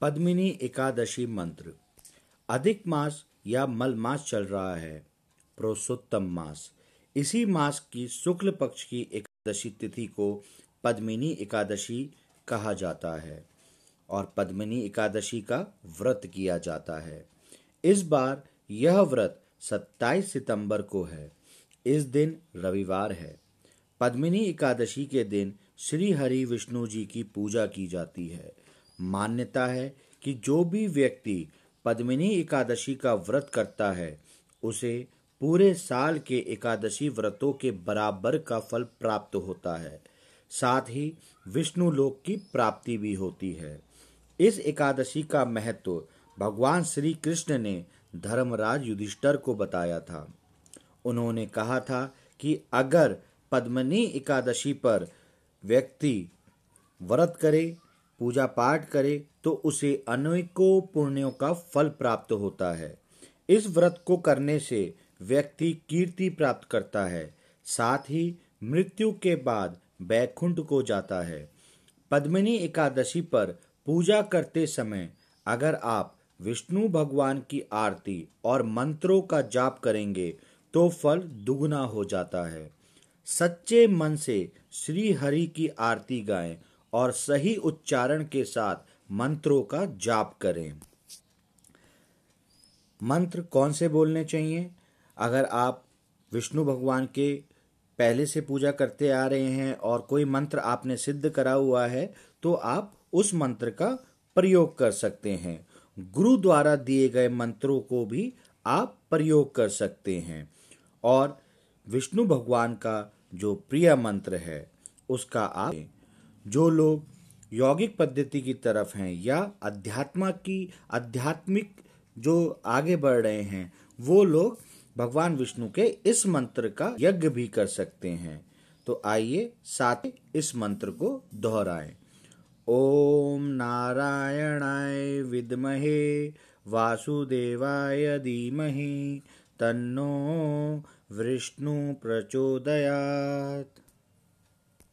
पद्मिनी एकादशी मंत्र। अधिक मास या मल मास चल रहा है प्रोसोत्तम मास। इसी मास की शुक्ल पक्ष की एकादशी तिथि को पद्मिनी एकादशी कहा जाता है और पद्मिनी एकादशी का व्रत किया जाता है। इस बार यह व्रत 27 सितंबर को है। इस दिन रविवार है। पद्मिनी एकादशी के दिन श्री हरि विष्णु जी की पूजा की जाती है। मान्यता है कि जो भी व्यक्ति पद्मिनी एकादशी का व्रत करता है, उसे पूरे साल के एकादशी व्रतों के बराबर का फल प्राप्त होता है। साथ ही विष्णु लोक की प्राप्ति भी होती है। इस एकादशी का महत्व भगवान श्री कृष्ण ने धर्मराज युधिष्ठर को बताया था। उन्होंने कहा था कि अगर पद्मनी एकादशी पर व्यक्ति व्रत करे पूजा पाठ करे तो उसे अनेकों पुण्यों का फल प्राप्त होता है। इस व्रत को करने से व्यक्ति कीर्ति प्राप्त करता है, साथ ही मृत्यु के बाद बैकुंठ को जाता है। पद्मिनी एकादशी पर पूजा करते समय अगर आप विष्णु भगवान की आरती और मंत्रों का जाप करेंगे तो फल दुगना हो जाता है। सच्चे मन से श्री हरि की आरती गाएँ और सही उच्चारण के साथ मंत्रों का जाप करें। मंत्र कौन से बोलने चाहिए? अगर आप विष्णु भगवान के पहले से पूजा करते आ रहे हैं और कोई मंत्र आपने सिद्ध करा हुआ है तो आप उस मंत्र का प्रयोग कर सकते हैं। गुरु द्वारा दिए गए मंत्रों को भी आप प्रयोग कर सकते हैं। और विष्णु भगवान का जो प्रिय मंत्र है, उसका आप जो लोग यौगिक पद्धति की तरफ़ हैं या अध्यात्मा की, आध्यात्मिक जो आगे बढ़ रहे हैं, वो लोग भगवान विष्णु के इस मंत्र का यज्ञ भी कर सकते हैं। तो आइए साथ इस मंत्र को दोहराएँ। ओम नारायणाय विद्महे वासुदेवाय धीमहि तन्नो विष्णु प्रचोदयात्।